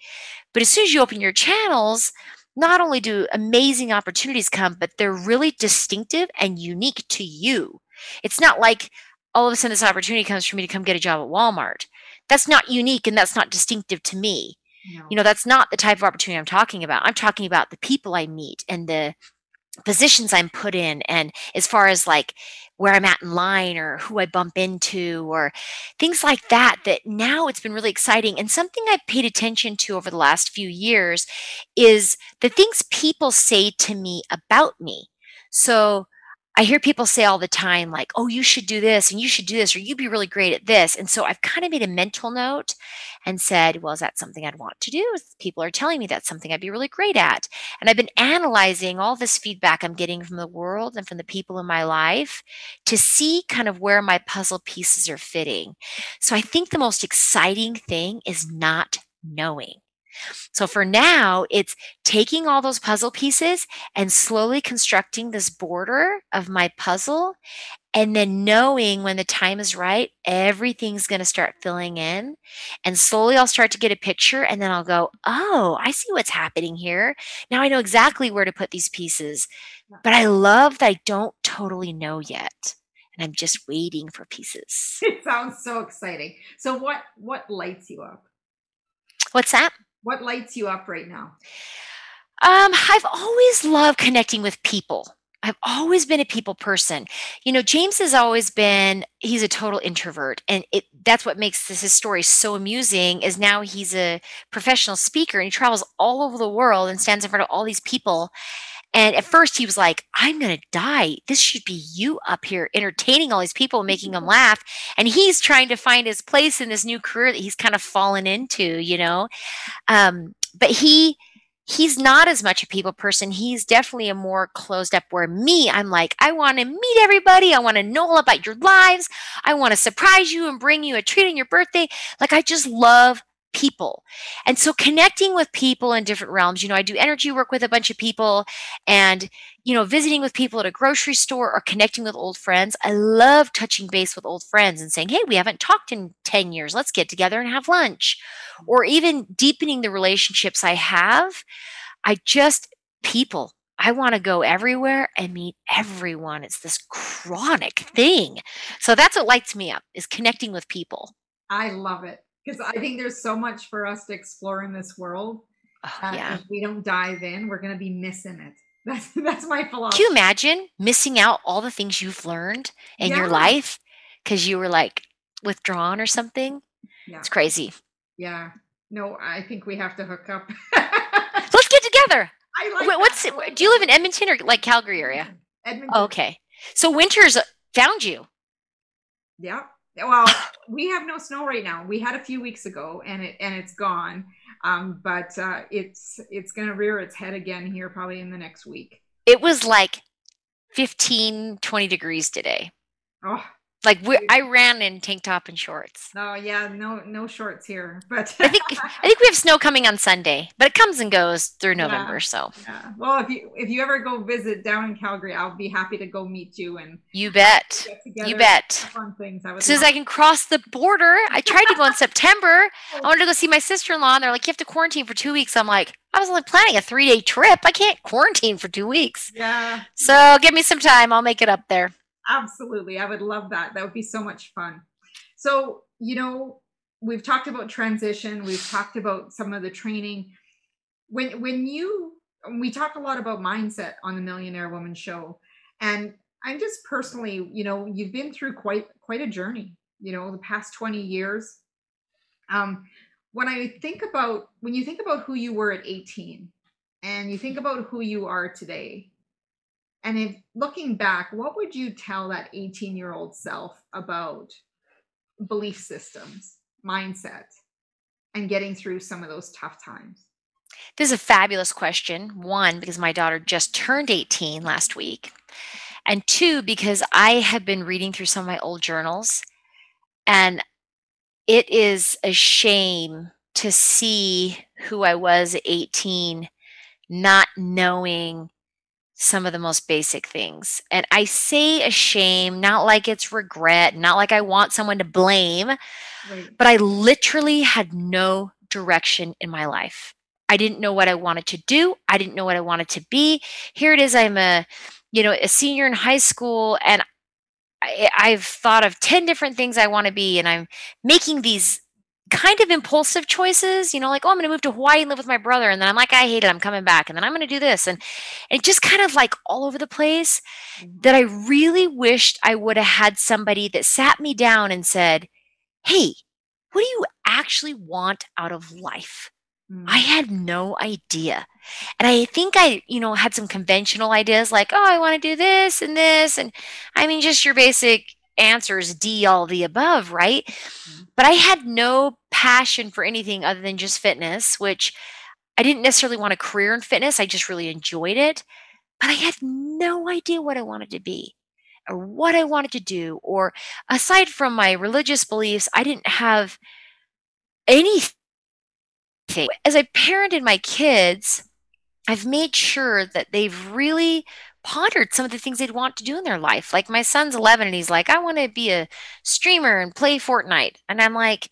But as soon as you open your channels, not only do amazing opportunities come, but they're really distinctive and unique to you. It's not like all of a sudden this opportunity comes for me to come get a job at Walmart. That's not unique and that's not distinctive to me. No. You know, that's not the type of opportunity I'm talking about. I'm talking about the people I meet and the positions I'm put in and as far as like where I'm at in line or who I bump into or things like that that now it's been really exciting and something I've paid attention to over the last few years is the things people say to me about me. So I hear people say all the time, like, oh, you should do this and you should do this, or you'd be really great at this. And so I've kind of made a mental note and said, well, is that something I'd want to do? People are telling me that's something I'd be really great at. And I've been analyzing all this feedback I'm getting from the world and from the people in my life to see kind of where my puzzle pieces are fitting. So I think the most exciting thing is not knowing. So for now, it's taking all those puzzle pieces and slowly constructing this border of my puzzle. And then knowing when the time is right, everything's going to start filling in. And slowly I'll start to get a picture. And then I'll go, oh, I see what's happening here. Now I know exactly where to put these pieces. But I love that I don't totally know yet. And I'm just waiting for pieces. It sounds so exciting. So what what lights you up? What's that? What lights you up right now? Um, I've always loved connecting with people. I've always been a people person. You know, James has always been he's a total introvert and it that's what makes this his story so amusing is now he's a professional speaker and he travels all over the world and stands in front of all these people. And at first he was like, I'm going to die. This should be you up here entertaining all these people, making them laugh. And he's trying to find his place in this new career that he's kind of fallen into, you know? Um, but he, he's not as much a people person. He's definitely a more closed up where me, I'm like, I want to meet everybody. I want to know all about your lives. I want to surprise you and bring you a treat on your birthday. Like I just love people. And so connecting with people in different realms, you know, I do energy work with a bunch of people and, you know, visiting with people at a grocery store or connecting with old friends. I love touching base with old friends and saying, hey, we haven't talked in 10 years. Let's get together and have lunch. Or even deepening the relationships I have. I just, people, I want to go everywhere and meet everyone. It's this chronic thing. So that's what lights me up is connecting with people. I love it because I think there's so much for us to explore in this world. Oh, Uh, yeah. If we don't dive in, we're going to be missing it. That's that's my philosophy. Can you imagine missing out all the things you've learned in your life because you were like withdrawn or something? Yeah. It's crazy. Yeah. No, I think we have to hook up. Let's get together. I like Wait, what's it? Do you live in Edmonton or like Calgary area? Edmonton. Oh, okay. So winter's found you. Yeah. Well, we have no snow right now. We had a few weeks ago, and it and it's gone. Um, but uh, it's it's going to rear its head again here probably in the next week. It was like 15, 20 degrees today. Oh Like we I ran in tank top and shorts. no, yeah, no no shorts here. But I think I think we have snow coming on Sunday, but it comes and goes through November. So yeah. Well, if you if you ever go visit down in Calgary, I'll be happy to go meet you and you bet. You bet. Fun things. I As soon as I can cross the border, I tried to go in September. I wanted to go oh. see my sister in law, and they're like, you have to quarantine for two weeks. I'm like, I was only planning a three day trip. I can't quarantine for two weeks. Yeah, So give me some time. I'll make it up there. Absolutely. I would love that. That would be so much fun. So, you know, we've talked about transition, we've talked about some of the training. When when you we talk a lot about mindset on the Millionaire Woman show. And I'm just personally, you know, you've been through quite quite a journey, you know, the past 20 years. Um when I think about when you think about who you were at 18 and you think about who you are today, and if looking back, what would you tell that 18 year old self about belief systems, mindset, and getting through some of those tough times? This is a fabulous question. One, because my daughter just turned 18 last week. And two, because I have been reading through some of my old journals. And, it is a shame to see who I was at 18 not knowing some of the most basic things. And I say a shame, not like it's regret, not like I want someone to blame, right. but I literally had no direction in my life. I didn't know what I wanted to do. I didn't know what I wanted to be. Here it is. I'm a, you know, a senior in high school and I, I've thought of 10 different things I want to be. And I'm making these kind of impulsive choices, you know, like, oh, I'm going to move to Hawaii and live with my brother. And then I'm like, I hate it. I'm coming back. And then I'm going to do this. And, and just kind of like all over the place mm-hmm. that I really wished I would have had somebody that sat me down and said, Hey, what do you actually want out of life? Mm-hmm. I had no idea. And I think I, you know, had some conventional ideas like, oh, I want to do this and this. And I mean, just your basic answers, D, all the above, right? Mm-hmm. But I had no passion for anything other than just fitness, which I didn't necessarily want a career in fitness. I just really enjoyed it. But I had no idea what I wanted to be or what I wanted to do. Or aside from my religious beliefs, I didn't have anything. As I parented my kids, I've made sure that they've really pondered some of the things they'd want to do in their life. Like my son's 11 and he's like, I want to be a streamer and play Fortnite. And I'm like,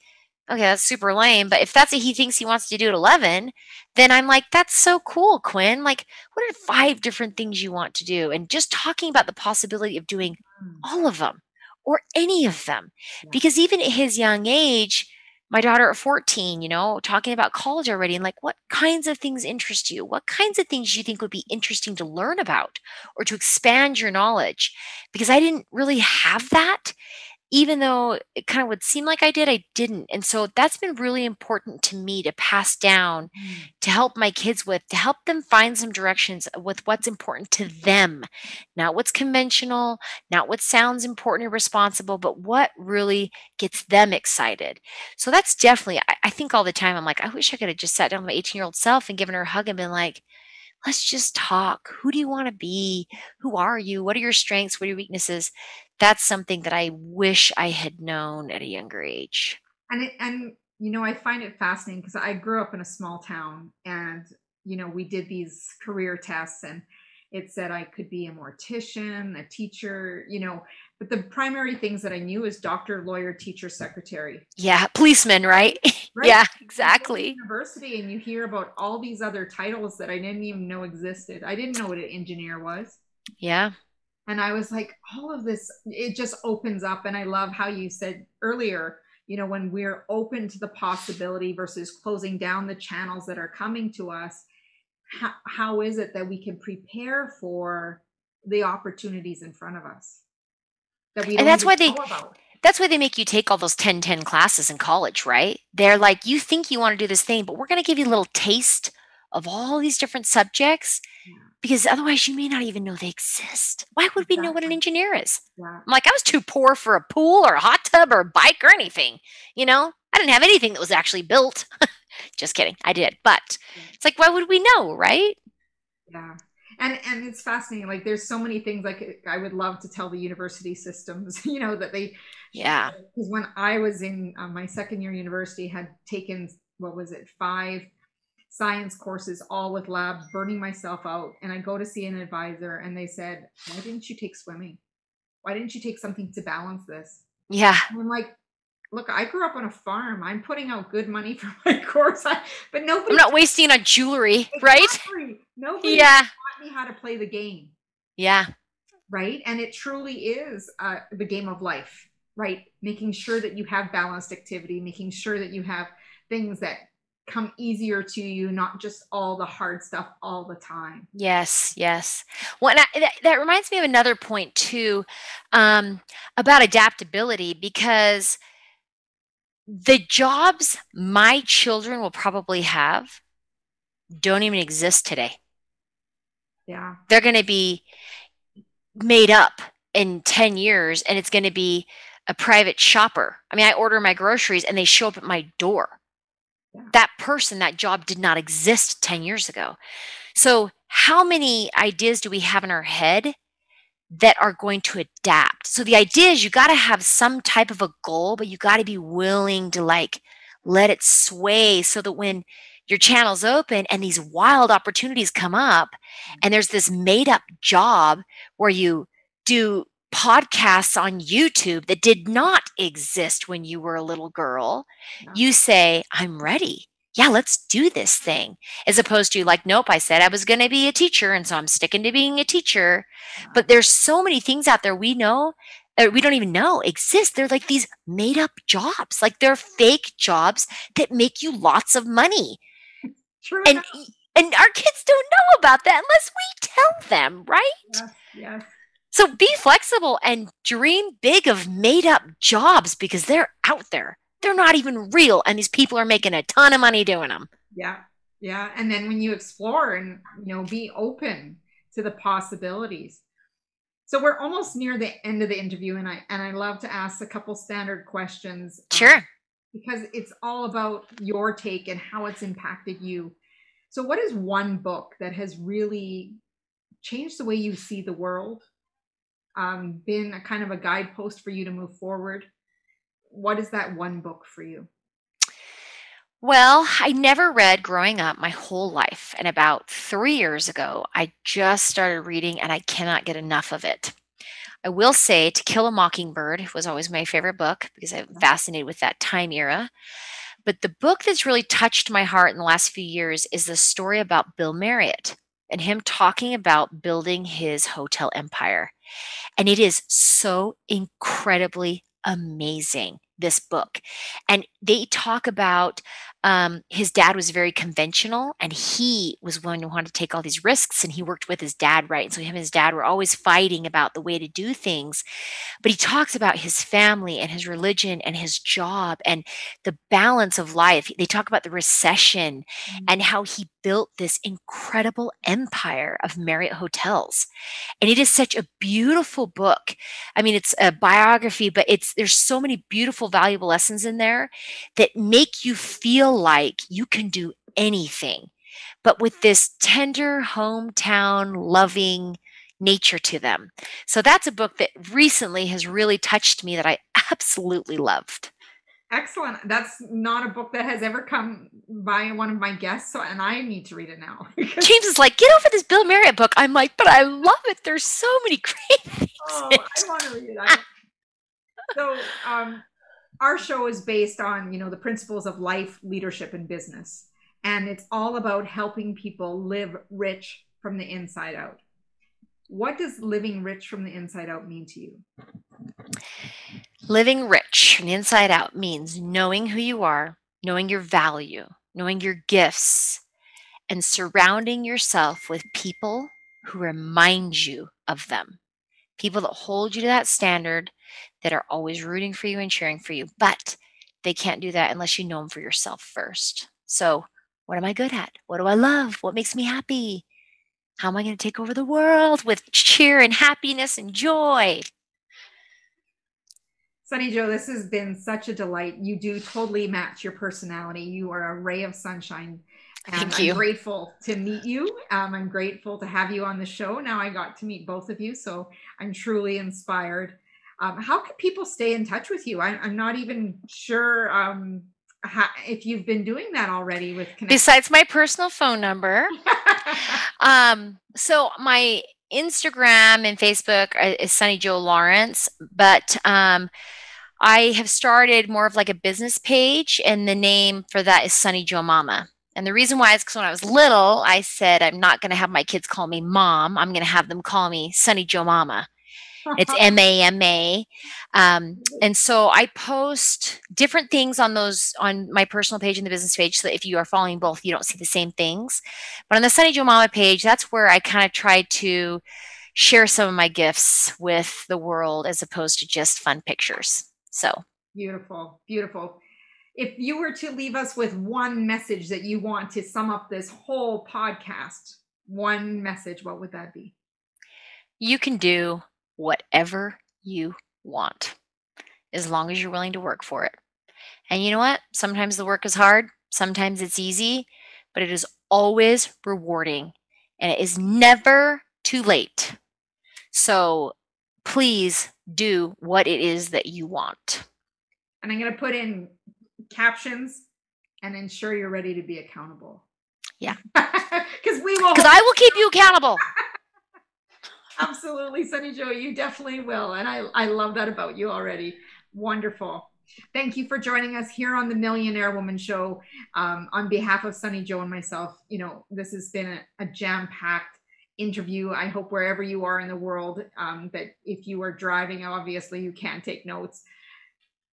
okay, that's super lame. But if that's what he thinks he wants to do at 11, then I'm like, that's so cool, Quinn. Like, what are five different things you want to do? And just talking about the possibility of doing mm. all of them or any of them. Because even at his young age, my daughter at 14, you know, talking about college already and like what kinds of things interest you? What kinds of things do you think would be interesting to learn about or to expand your knowledge? Because I didn't really have that even though it kind of would seem like I did, I didn't. And so that's been really important to me to pass down, mm. to help my kids with, to help them find some directions with what's important to them, not what's conventional, not what sounds important or responsible, but what really gets them excited. So that's definitely, I, I think all the time, I'm like, I wish I could have just sat down with my 18 year old self and given her a hug and been like, let's just talk. Who do you want to be? Who are you? What are your strengths? What are your weaknesses? That's something that I wish I had known at a younger age. And it, and you know, I find it fascinating because I grew up in a small town and you know, we did these career tests and it said I could be a mortician, a teacher, you know, but the primary things that I knew is doctor, lawyer, teacher, secretary. Yeah, policeman, right? right? yeah, exactly. University, and you hear about all these other titles that I didn't even know existed. I didn't know what an engineer was. Yeah. And I was like, all of this, it just opens up. And I love how you said earlier, you know, when we're open to the possibility versus closing down the channels that are coming to us, how, how is it that we can prepare for the opportunities in front of us? that we and that's why they that's why they make you take all those 10 10 classes in college right they're like you think you want to do this thing but we're going to give you a little taste of all these different subjects yeah. Because otherwise you may not even know they exist why would exactly. we know what an engineer is yeah. i'm like i was too poor for a pool or a hot tub or a bike or anything you know i didn't have anything that was actually built just kidding i did but yeah. it's like why would we know right yeah and and it's fascinating like there's so many things like i would love to tell the university systems you know that they yeah because when i was in uh, my second year university had taken what was it five science courses all with labs burning myself out and i go to see an advisor and they said why didn't you take swimming why didn't you take something to balance this yeah and i'm like look, I grew up on a farm. I'm putting out good money for my course, I, but nobody. I'm not wasting on jewelry, exactly. right? Nobody yeah. taught me how to play the game. Yeah. Right, and it truly is uh, the game of life, right? Making sure that you have balanced activity, making sure that you have things that come easier to you, not just all the hard stuff all the time. Yes, yes. Well, I, that, that, reminds me of another point too um, about adaptability because the jobs my children will probably have don't even exist today. Yeah. They're going to be made up in 10 years and it's going to be a private shopper. I mean, I order my groceries and they show up at my door. Yeah. That person, that job did not exist 10 years ago. So, how many ideas do we have in our head that are going to adapt. So the idea is you got to have some type of a goal, but you got to be willing to like let it sway so that when your channel's open and these wild opportunities come up mm-hmm. and there's this made up job where you do podcasts on YouTube that did not exist when you were a little girl, you say, I'm ready yeah, let's do this thing. As opposed to like, nope, I said I was going to be a teacher. And so I'm sticking to being a teacher. But there's so many things out there we know or we don't even know exist. They're like these made up jobs, like they're fake jobs that make you lots of money. True. And, and our kids don't know about that unless we tell them, right? Yes. yes. So be flexible and dream big of made up jobs because they're out there. They're not even real and these people are making a ton of money doing them yeah yeah and then when you explore and you know be open to the possibilities. So we're almost near the end of the interview and i and i love to ask a couple standard questions um, sure. um, because it's all about your take and how it's impacted you. So what is one book that has really changed the way you see the world um, been a kind of a guidepost for you to move forward what is that one book for you? Well, I never read growing up my whole life. And about three years ago, I just started reading and I cannot get enough of it. I will say To Kill a Mockingbird was always my favorite book because I'm fascinated with that time era. But the book that's really touched my heart in the last few years is the story about Bill Marriott and him talking about building his hotel empire. And it is so incredibly amazing this book. And they talk about um, his dad was very conventional and he was one who wanted to take all these risks and he worked with his dad, right? And so him and his dad were always fighting about the way to do things. But he talks about his family and his religion and his job and the balance of life. They talk about the recession mm-hmm. and how he built this incredible empire of Marriott hotels. And it is such a beautiful book. I mean, it's a biography, but it's there's so many beautiful, valuable lessons in there that make you feel like you can do anything, but with this tender, hometown loving nature to them. So that's a book that recently has really touched me that I absolutely loved. Excellent. That's not a book that has ever come by one of my guests, so and I need to read it now. James is like, get over this Bill Marriott book. I'm like, but I love it. There's so many great things. Oh, I want to read it. so, um, our show is based on you know the principles of life leadership and business. And it's all about helping people live rich from the inside out. What does living rich from the inside out mean to you? Living rich from the inside out means knowing who you are knowing your value knowing your gifts and surrounding yourself with people who remind you of them. People that hold you to that standard that are always rooting for you and cheering for you. But they can't do that unless you know them for yourself first. So, what am I good at? What do I love? What makes me happy? How am I going to take over the world with cheer and happiness and joy? Sunny Jo, this has been such a delight. You do totally match your personality. You are a ray of sunshine. And Thank you. I'm grateful to meet you. Um, I'm grateful to have you on the show. Now I got to meet both of you, so I'm truly inspired. Um, how can people stay in touch with you? I, am not even sure um, how, if you've been doing that already with Connect. Besides my personal phone number. um, so my Instagram and Facebook is Sunny Jo Lawrence, but um, I have started more of like a business page, and the name for that is Sunny Jo Mama. And the reason why is because when I was little, I said I'm not going to have my kids call me mom. I'm going to have them call me Sunny Jo Mama. It's M A M A. Um, and so I post different things on those on my personal page and the business page. So that if you are following both, you don't see the same things. But on the Sunny Jo Mama page, that's where I kind of try to share some of my gifts with the world as opposed to just fun pictures. So beautiful, beautiful. If you were to leave us with one message that you want to sum up this whole podcast, one message, what would that be? You can do whatever you want as long as you're willing to work for it. And you know what? Sometimes the work is hard, sometimes it's easy, but it is always rewarding and it is never too late. So please do what it is that you want. And I'm going to put in captions and ensure you're ready to be accountable. Yeah. Because we will. Because I will keep you accountable. Absolutely, Sunny Jo. You definitely will. And I, I love that about you already. Wonderful. Thank you for joining us here on the Millionaire Woman Show. Um, on behalf of Sunny Jo and myself, you know, this has been a, a jam packed interview. I hope wherever you are in the world, um, that if you are driving, obviously you can't take notes.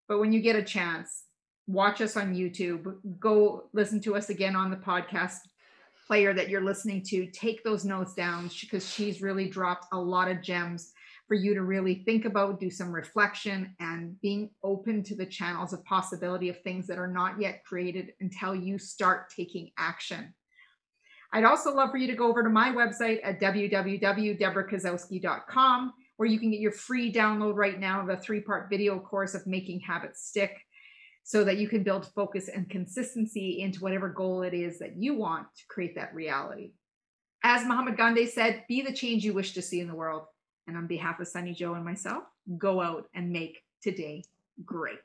But when you get a chance, watch us on YouTube, go listen to us again on the podcast player that you're listening to. Take those notes down because she's really dropped a lot of gems for you to really think about, do some reflection, and being open to the channels of possibility of things that are not yet created until you start taking action. I'd also love for you to go over to my website at www.debrakasowski.com, where you can get your free download right now of a three part video course of making habits stick so that you can build focus and consistency into whatever goal it is that you want to create that reality. As Mahatma Gandhi said, be the change you wish to see in the world. And on behalf of Sunny Jo and myself, go out and make today great.